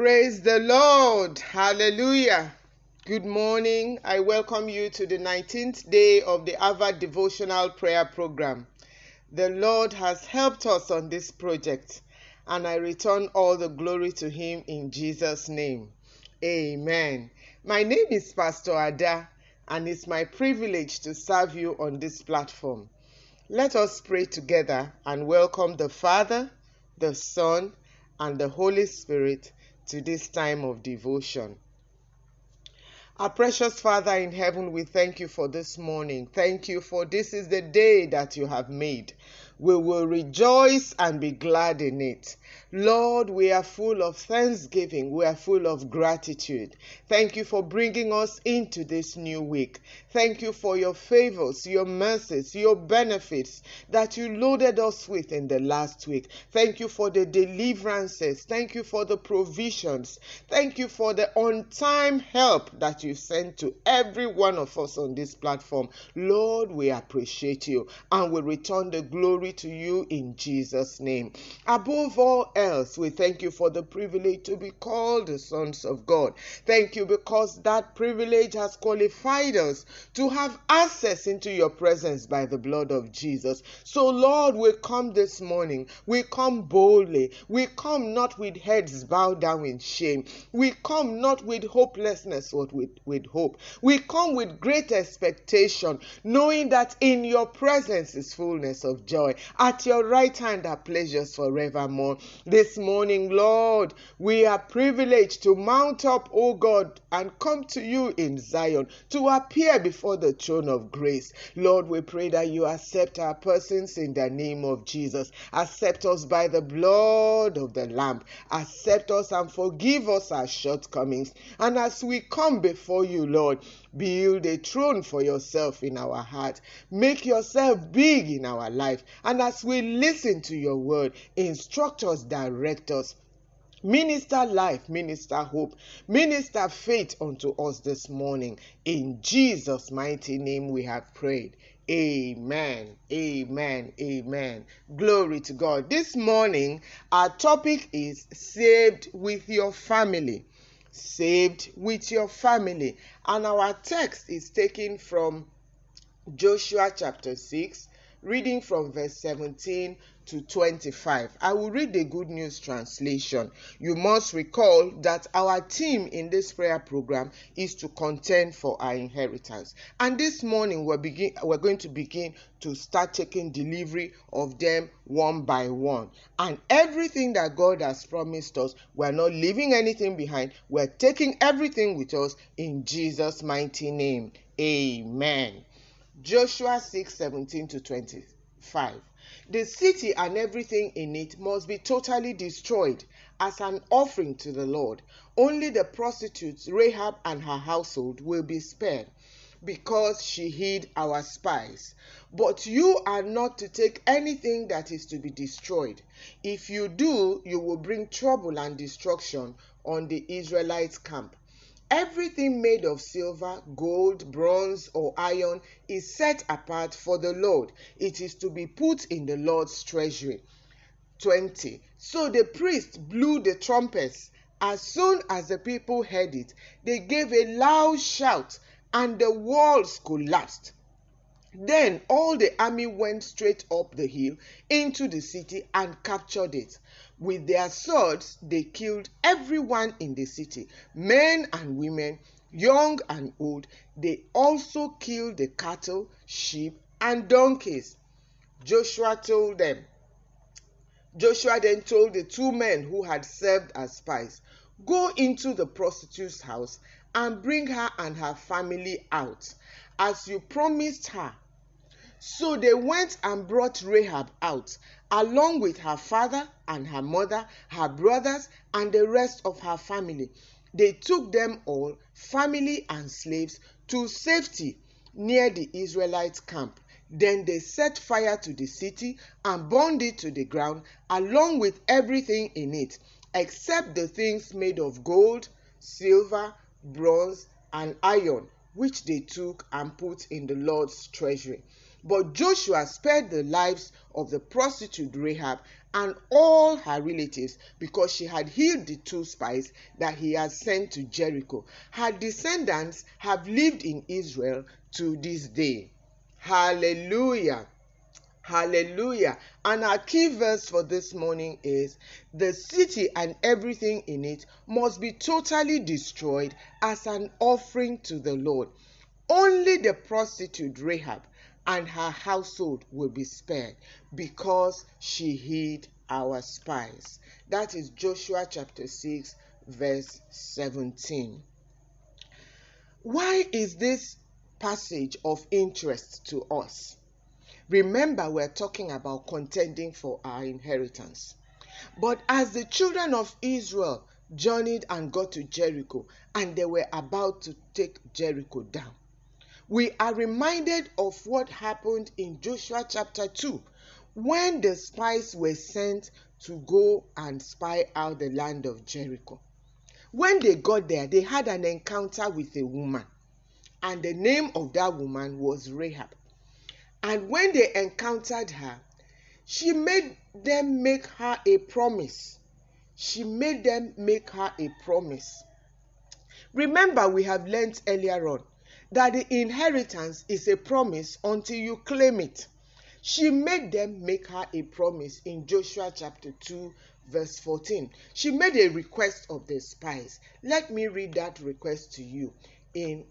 Praise the Lord. Hallelujah. Good morning. I welcome you to the 19th day of the Ava Devotional Prayer Program. The Lord has helped us on this project, and I return all the glory to Him in Jesus' name. Amen. My name is Pastor Ada, and it's my privilege to serve you on this platform. Let us pray together and welcome the Father, the Son, and the Holy Spirit to this time of devotion. Our precious Father in heaven, we thank you for this morning. Thank you for this is the day that you have made. We will rejoice and be glad in it. Lord, we are full of thanksgiving. We are full of gratitude. Thank you for bringing us into this new week. Thank you for your favors, your mercies, your benefits that you loaded us with in the last week. Thank you for the deliverances. Thank you for the provisions. Thank you for the on time help that you sent to every one of us on this platform. Lord, we appreciate you and we return the glory to you in Jesus' name. Above all else, we thank you for the privilege to be called the sons of God. Thank you because that privilege has qualified us to have access into your presence by the blood of Jesus. So, Lord, we come this morning. We come boldly. We come not with heads bowed down in shame. We come not with hopelessness, but with, with hope. We come with great expectation, knowing that in your presence is fullness of joy. At your right hand are pleasures forevermore. This morning, Lord, we are privileged to mount up, O God, and come to you in Zion to appear before the throne of grace. Lord, we pray that you accept our persons in the name of Jesus. Accept us by the blood of the Lamb. Accept us and forgive us our shortcomings. And as we come before you, Lord, build a throne for yourself in our heart. Make yourself big in our life. And as we listen to your word, instruct us, direct us. Minister life, minister hope, minister faith unto us this morning. In Jesus' mighty name we have prayed. Amen. Amen. Amen. Glory to God. This morning, our topic is saved with your family. Saved with your family. And our text is taken from Joshua chapter 6, reading from verse 17 to 25. I will read the Good News translation. You must recall that our theme in this prayer program is to contend for our inheritance. And this morning we're begin we're going to begin to start taking delivery of them one by one. And everything that God has promised us, we're not leaving anything behind. We're taking everything with us in Jesus mighty name. Amen. Joshua 6 17 to 25. The city and everything in it must be totally destroyed as an offering to the Lord. Only the prostitutes, Rahab and her household, will be spared because she hid our spies. But you are not to take anything that is to be destroyed. If you do, you will bring trouble and destruction on the Israelites' camp. Everything made of silver, gold, bronze, or iron is set apart for the Lord. It is to be put in the Lord's treasury. 20. So the priest blew the trumpets. As soon as the people heard it, they gave a loud shout, and the walls collapsed. Then all the army went straight up the hill into the city and captured it. With their swords, they killed everyone in the city men and women, young and old. They also killed the cattle, sheep, and donkeys. Joshua told them, Joshua then told the two men who had served as spies, Go into the prostitute's house and bring her and her family out, as you promised her. So they went and brought Rahab out, along with her father and her mother, her brothers, and the rest of her family. They took them all, family and slaves, to safety near the Israelite camp. Then they set fire to the city and burned it to the ground, along with everything in it, except the things made of gold, silver, bronze, and iron, which they took and put in the Lord's treasury. But Joshua spared the lives of the prostitute Rahab and all her relatives because she had healed the two spies that he had sent to Jericho. Her descendants have lived in Israel to this day. Hallelujah. Hallelujah. And our key verse for this morning is the city and everything in it must be totally destroyed as an offering to the Lord. Only the prostitute Rahab and her household will be spared because she hid our spies. That is Joshua chapter 6, verse 17. Why is this passage of interest to us? Remember, we're talking about contending for our inheritance. But as the children of Israel journeyed and got to Jericho, and they were about to take Jericho down, we are reminded of what happened in Joshua chapter 2 when the spies were sent to go and spy out the land of Jericho. When they got there, they had an encounter with a woman, and the name of that woman was Rahab. And when they encountered her, she made them make her a promise. She made them make her a promise. Remember, we have learnt earlier on that the inheritance is a promise until you claim it. She made them make her a promise in Joshua chapter 2, verse 14. She made a request of the spies. Let me read that request to you in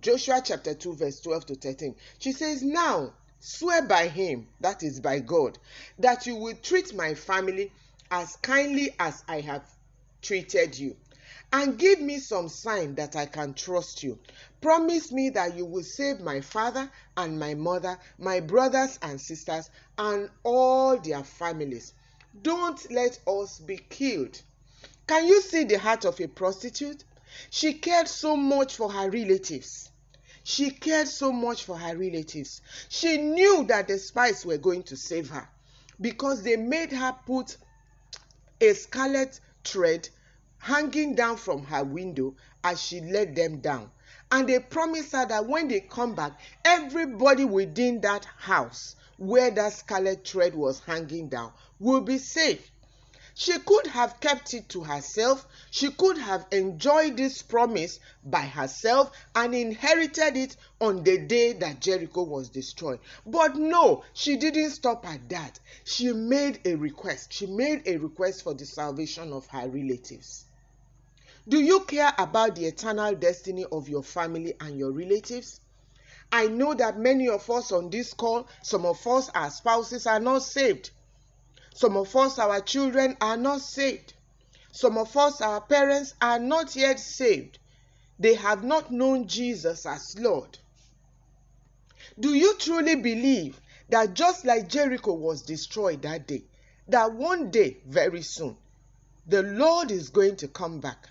Joshua chapter 2, verse 12 to 13. She says, Now swear by him, that is by God, that you will treat my family as kindly as I have treated you. And give me some sign that I can trust you. Promise me that you will save my father and my mother, my brothers and sisters, and all their families. Don't let us be killed. Can you see the heart of a prostitute? She cared so much for her relatives. She cared so much for her relatives. She knew that the spies were going to save her because they made her put a scarlet thread hanging down from her window as she let them down. And they promised her that when they come back, everybody within that house where that scarlet thread was hanging down will be safe. She could have kept it to herself. She could have enjoyed this promise by herself and inherited it on the day that Jericho was destroyed. But no, she didn't stop at that. She made a request. She made a request for the salvation of her relatives. Do you care about the eternal destiny of your family and your relatives? I know that many of us on this call, some of us, our spouses, are not saved. Some of us, our children, are not saved. Some of us, our parents, are not yet saved. They have not known Jesus as Lord. Do you truly believe that just like Jericho was destroyed that day, that one day, very soon, the Lord is going to come back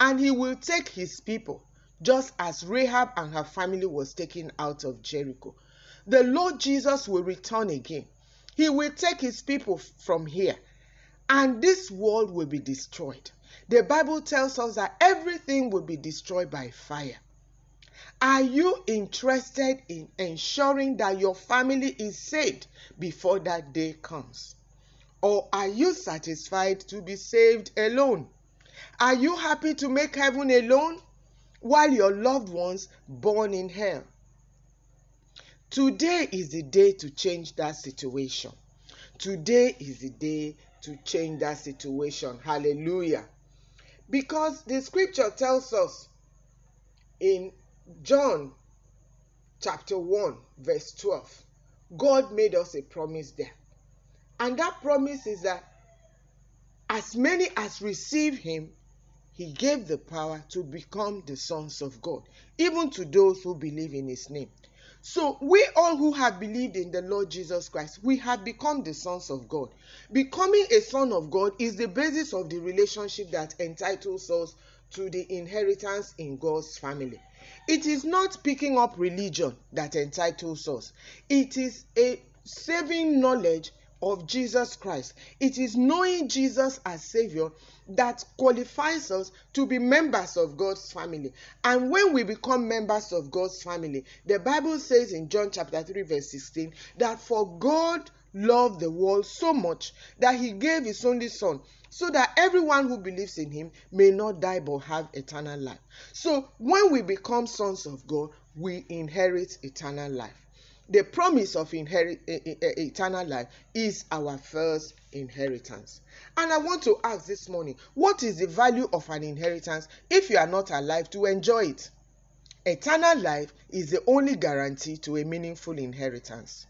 and he will take his people, just as Rahab and her family was taken out of Jericho? The Lord Jesus will return again he will take his people from here, and this world will be destroyed. The Bible tells us that everything will be destroyed by fire. Are you interested in ensuring that your family is saved before that day comes? Or are you satisfied to be saved alone? Are you happy to make heaven alone while your loved ones born in hell? Today is the day to change that situation. Today is the day to change that situation. Hallelujah. Because the scripture tells us in John chapter 1, verse 12, God made us a promise there. And that promise is that as many as receive him, he gave the power to become the sons of God, even to those who believe in his name. So, we all who have believed in the Lord Jesus Christ, we have become the sons of God. Becoming a son of God is the basis of the relationship that entitles us to the inheritance in God's family. It is not picking up religion that entitles us, it is a saving knowledge of Jesus Christ. It is knowing Jesus as Savior that qualifies us to be members of God's family. And when we become members of God's family, the Bible says in John chapter 3, verse 16, that for God loved the world so much that he gave his only son so that everyone who believes in him may not die but have eternal life. So when we become sons of God, we inherit eternal life. The promise of inherit eternal life is our first inheritance. And I want to ask this morning, what is the value of an inheritance if you are not alive to enjoy it? Eternal life is the only guarantee to a meaningful inheritance.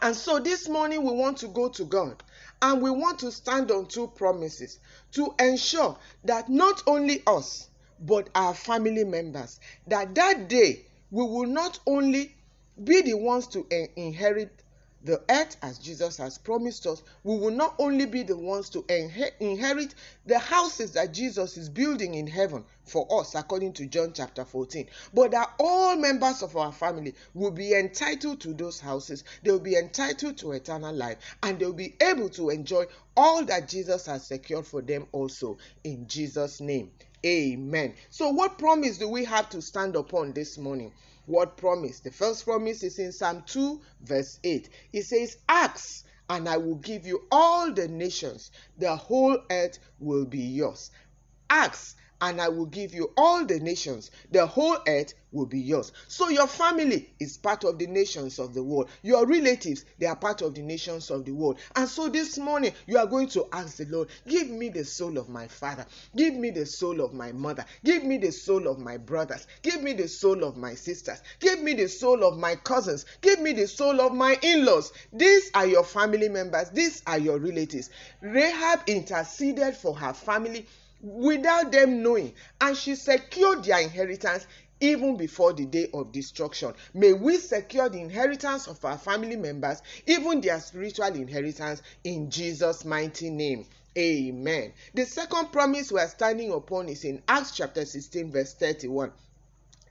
And so this morning we want to go to God and we want to stand on two promises to ensure that not only us but our family members that that day we will not only be the ones to inherit the earth as Jesus has promised us, we will not only be the ones to inherit the houses that Jesus is building in heaven for us, according to John chapter 14, but that all members of our family will be entitled to those houses. They will be entitled to eternal life and they will be able to enjoy all that Jesus has secured for them also in Jesus' name. Amen. So, what promise do we have to stand upon this morning? What promise? The first promise is in Psalm 2, verse 8. It says, Ask, and I will give you all the nations, the whole earth will be yours. Ask, and I will give you all the nations. The whole earth will be yours. So your family is part of the nations of the world. Your relatives, they are part of the nations of the world. And so this morning, you are going to ask the Lord, give me the soul of my father. Give me the soul of my mother. Give me the soul of my brothers. Give me the soul of my sisters. Give me the soul of my cousins. Give me the soul of my in-laws. These are your family members. These are your relatives. Rahab interceded for her family without them knowing, and she secured their inheritance even before the day of destruction. May we secure the inheritance of our family members, even their spiritual inheritance, in Jesus' mighty name. Amen. The second promise we are standing upon is in Acts chapter 16, verse 31.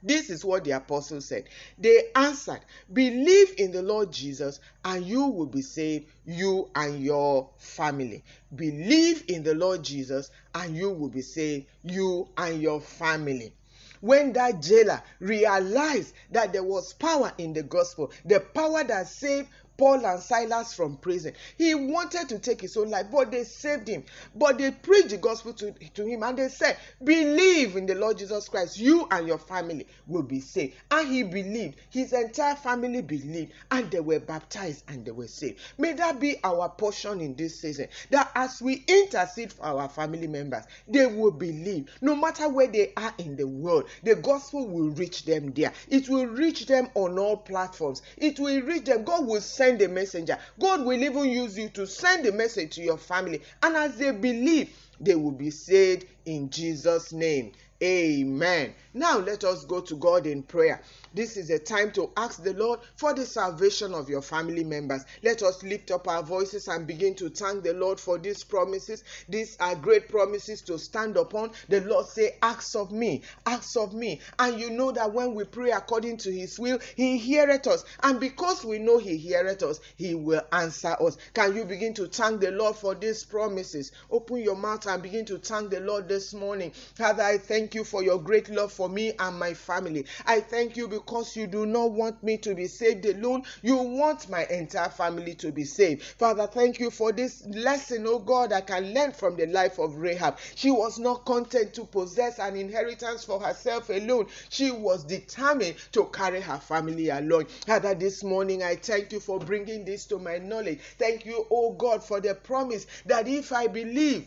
This is what the apostle said. They answered, Believe in the Lord Jesus, and you will be saved, you and your family. Believe in the Lord Jesus, and you will be saved, you and your family when that jailer realized that there was power in the gospel, the power that saved Paul and Silas from prison. He wanted to take his own life, but they saved him. But they preached the gospel to, to him and they said, Believe in the Lord Jesus Christ, you and your family will be saved. And he believed, his entire family believed, and they were baptized and they were saved. May that be our portion in this season. That as we intercede for our family members, they will believe, no matter where they are in the world, the gospel will reach them there. It will reach them on all platforms. It will reach them. God will send send a messenger. God will even use you to send a message to your family. And as they believe, they will be saved in Jesus' name. Amen. Now let us go to God in prayer. This is a time to ask the Lord for the salvation of your family members. Let us lift up our voices and begin to thank the Lord for these promises. These are great promises to stand upon. The Lord say, "Ask of me, ask of me." And you know that when we pray according to his will, he heareth us. And because we know he heareth us, he will answer us. Can you begin to thank the Lord for these promises? Open your mouth and begin to thank the Lord this morning. Father, I thank you for your great love for me and my family. I thank you because you do not want me to be saved alone. You want my entire family to be saved. Father, thank you for this lesson, oh God, I can learn from the life of Rahab. She was not content to possess an inheritance for herself alone. She was determined to carry her family along. Father, this morning I thank you for bringing this to my knowledge. Thank you, oh God, for the promise that if I believe,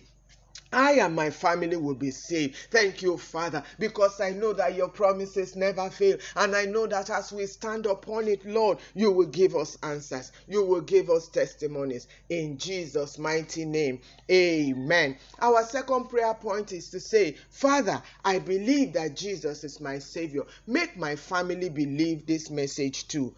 I and my family will be saved. Thank you, Father, because I know that your promises never fail. And I know that as we stand upon it, Lord, you will give us answers. You will give us testimonies. In Jesus' mighty name, amen. Our second prayer point is to say, Father, I believe that Jesus is my Savior. Make my family believe this message too.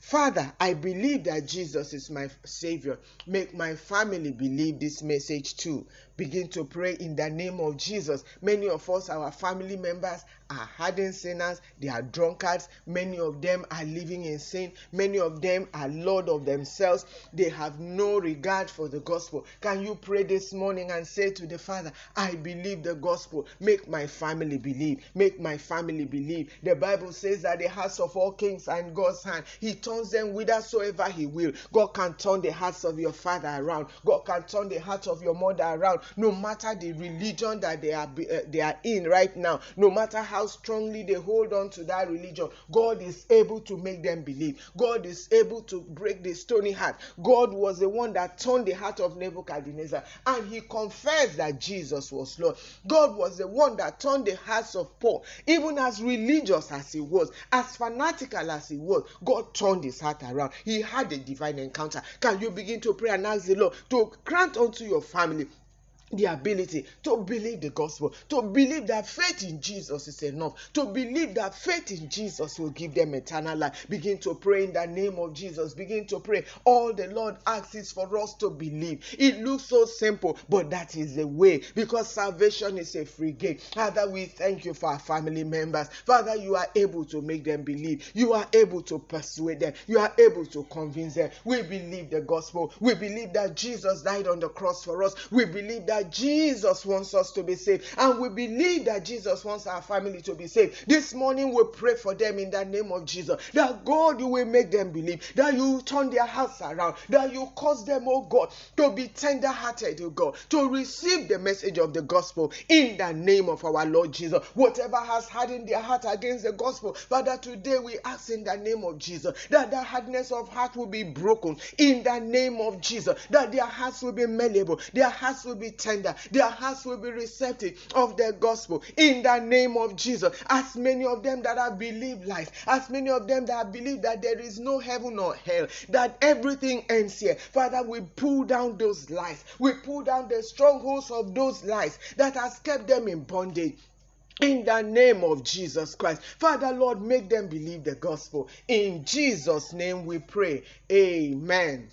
Father, I believe that Jesus is my Savior. Make my family believe this message too. Begin to pray in the name of Jesus. Many of us, our family members, are hardened sinners, they are drunkards, many of them are living in sin, many of them are Lord of themselves, they have no regard for the gospel. Can you pray this morning and say to the Father, I believe the gospel, make my family believe, make my family believe. The Bible says that the hearts of all kings in God's hand, He turns them whithersoever He will. God can turn the hearts of your father around, God can turn the heart of your mother around, no matter the religion that they are, uh, they are in right now, no matter how how strongly they hold on to that religion, God is able to make them believe. God is able to break the stony heart. God was the one that turned the heart of Nebuchadnezzar and he confessed that Jesus was Lord. God was the one that turned the hearts of Paul, even as religious as he was, as fanatical as he was. God turned his heart around. He had a divine encounter. Can you begin to pray and ask the Lord to grant unto your family the ability to believe the gospel, to believe that faith in Jesus is enough, to believe that faith in Jesus will give them eternal life. Begin to pray in the name of Jesus. Begin to pray. All the Lord asks is for us to believe. It looks so simple, but that is the way because salvation is a free gift. Father, we thank you for our family members. Father, you are able to make them believe. You are able to persuade them. You are able to convince them. We believe the gospel. We believe that Jesus died on the cross for us. We believe that that Jesus wants us to be saved. And we believe that Jesus wants our family to be saved. This morning we pray for them in the name of Jesus. That God, you will make them believe. That you turn their hearts around. That you cause them, oh God, to be tender hearted, oh God, to receive the message of the gospel in the name of our Lord Jesus. Whatever has hardened their heart against the gospel, Father, today we ask in the name of Jesus that the hardness of heart will be broken in the name of Jesus. That their hearts will be malleable, their hearts will be tender tender, their hearts will be receptive of the gospel in the name of Jesus. As many of them that have believed lies, as many of them that have believed that there is no heaven or hell, that everything ends here. Father, we pull down those lies. We pull down the strongholds of those lies that has kept them in bondage in the name of Jesus Christ. Father, Lord, make them believe the gospel. In Jesus' name we pray. Amen.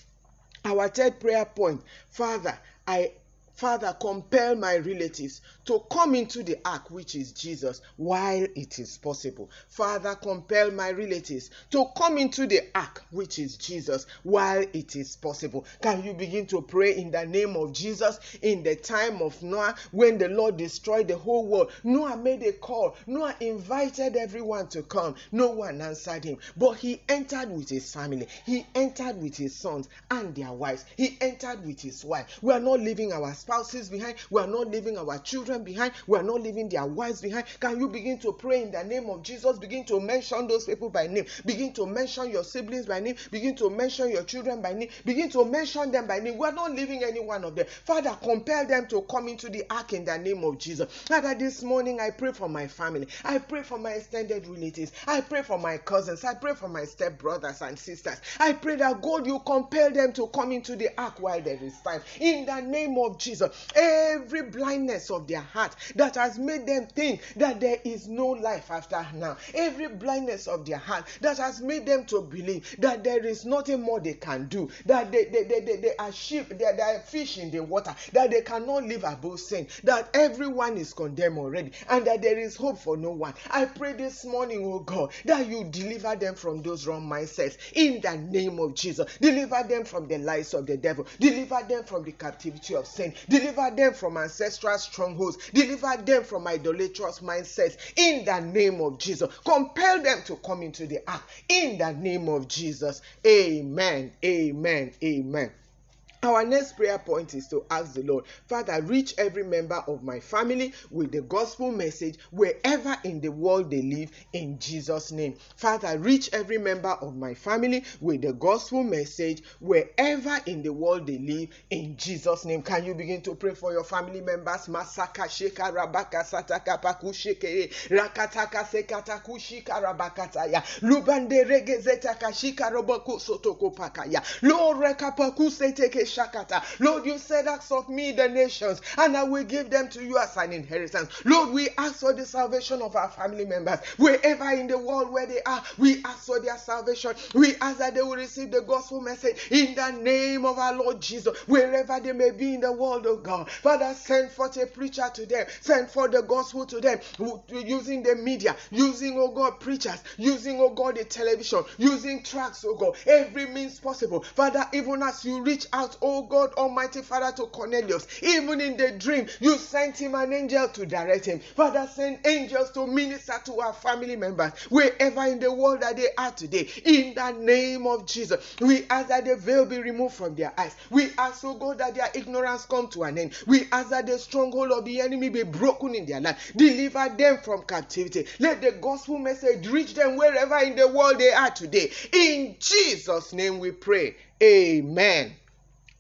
Our third prayer point Father, I Father, compel my relatives to come into the ark, which is Jesus, while it is possible. Father, compel my relatives to come into the ark, which is Jesus, while it is possible. Can you begin to pray in the name of Jesus in the time of Noah when the Lord destroyed the whole world? Noah made a call. Noah invited everyone to come. No one answered him, but he entered with his family. He entered with his sons and their wives. He entered with his wife. We are not leaving our spouses behind. We are not leaving our children behind. We are not leaving their wives behind. Can you begin to pray in the name of Jesus? Begin to mention those people by name. Begin to mention your siblings by name. Begin to mention your children by name. Begin to mention them by name. We are not leaving any one of them. Father, compel them to come into the ark in the name of Jesus. Father, this morning I pray for my family. I pray for my extended relatives. I pray for my cousins. I pray for my step brothers and sisters. I pray that God, you compel them to come into the ark while there is time. In the name of Jesus. Jesus. Every blindness of their heart that has made them think that there is no life after now. Every blindness of their heart that has made them to believe that there is nothing more they can do. That they, they, they, they, they are sheep, they, they are fish in the water. That they cannot live above sin. That everyone is condemned already. And that there is hope for no one. I pray this morning, oh God, that you deliver them from those wrong mindsets. In the name of Jesus. Deliver them from the lies of the devil. Deliver them from the captivity of sin. Deliver them from ancestral strongholds. Deliver them from idolatrous mindsets in the name of Jesus. Compel them to come into the ark in the name of Jesus. Amen. Amen. Amen. Our next prayer point is to ask the Lord, Father, reach every member of my family with the gospel message wherever in the world they live in Jesus' name. Father, reach every member of my family with the gospel message wherever in the world they live in Jesus' name. Can you begin to pray for your family members? Masaka sheka rabaka sataka pakusheke rakataka sekata rabakataya lubande regezeta kashika roboku sotoko pakaya lo rekapaku seteke Lord, you said, Ask of me the nations, and I will give them to you as an inheritance. Lord, we ask for the salvation of our family members wherever in the world where they are. We ask for their salvation. We ask that they will receive the gospel message in the name of our Lord Jesus, wherever they may be in the world, oh God. Father, send forth a preacher to them, send forth the gospel to them using the media, using, oh God, preachers, using, oh God, the television, using tracks, oh God, every means possible. Father, even as you reach out, oh God, Almighty Father, to Cornelius, even in the dream, you sent him an angel to direct him. Father, send angels to minister to our family members wherever in the world that they are today. In the name of Jesus, we ask that the veil be removed from their eyes. We ask, oh God, that their ignorance come to an end. We ask that the stronghold of the enemy be broken in their life. Deliver them from captivity. Let the gospel message reach them wherever in the world they are today. In Jesus' name we pray. Amen.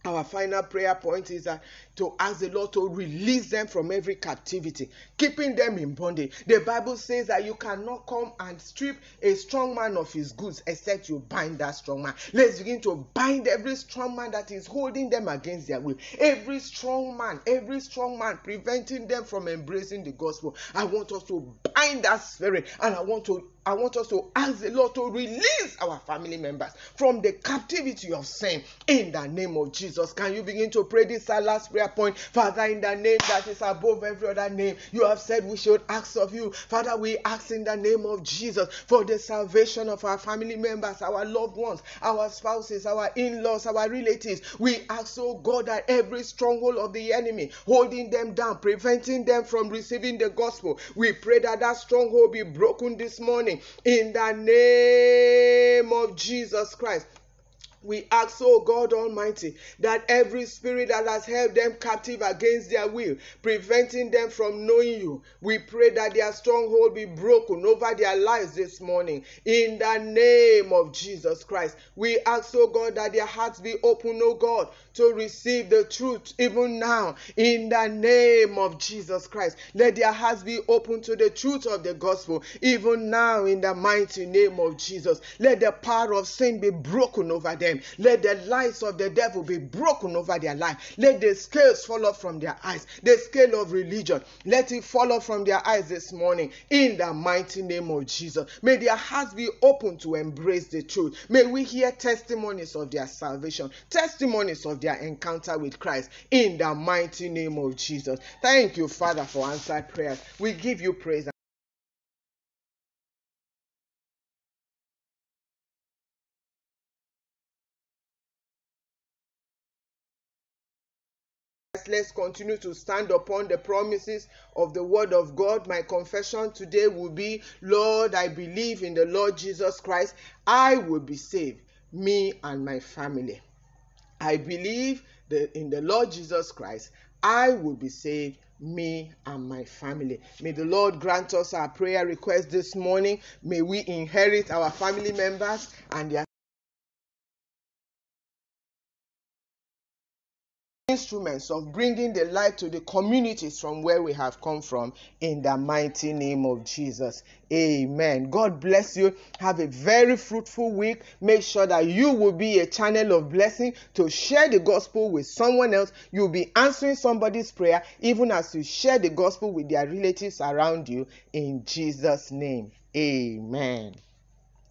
Our final prayer point is that to ask the Lord to release them from every captivity, keeping them in bondage. The Bible says that you cannot come and strip a strong man of his goods except you bind that strong man. Let's begin to bind every strong man that is holding them against their will. Every strong man, every strong man preventing them from embracing the gospel. I want us to bind that spirit and I want to I want us to ask the Lord to release our family members from the captivity of sin in the name of Jesus. Can you begin to pray this last prayer point? Father, in the name that is above every other name, you have said we should ask of you. Father, we ask in the name of Jesus for the salvation of our family members, our loved ones, our spouses, our in laws, our relatives. We ask, oh God, that every stronghold of the enemy holding them down, preventing them from receiving the gospel, we pray that that stronghold be broken this morning in the name of Jesus Christ. We ask, oh God Almighty, that every spirit that has held them captive against their will, preventing them from knowing you, we pray that their stronghold be broken over their lives this morning. In the name of Jesus Christ, we ask, oh God, that their hearts be open, oh God, to receive the truth even now. In the name of Jesus Christ, let their hearts be open to the truth of the gospel, even now, in the mighty name of Jesus. Let the power of sin be broken over them Let the lies of the devil be broken over their life. Let the scales fall off from their eyes. The scale of religion, let it fall off from their eyes this morning in the mighty name of Jesus. May their hearts be open to embrace the truth. May we hear testimonies of their salvation, testimonies of their encounter with Christ in the mighty name of Jesus. Thank you, Father, for answered prayers. We give you praise. Let's continue to stand upon the promises of the word of God. My confession today will be Lord, I believe in the Lord Jesus Christ. I will be saved, me and my family. I believe that in the Lord Jesus Christ. I will be saved, me and my family. May the Lord grant us our prayer request this morning. May we inherit our family members and their instruments of bringing the light to the communities from where we have come from in the mighty name of Jesus. Amen. God bless you. Have a very fruitful week. Make sure that you will be a channel of blessing to share the gospel with someone else. You'll be answering somebody's prayer even as you share the gospel with their relatives around you in Jesus' name. Amen.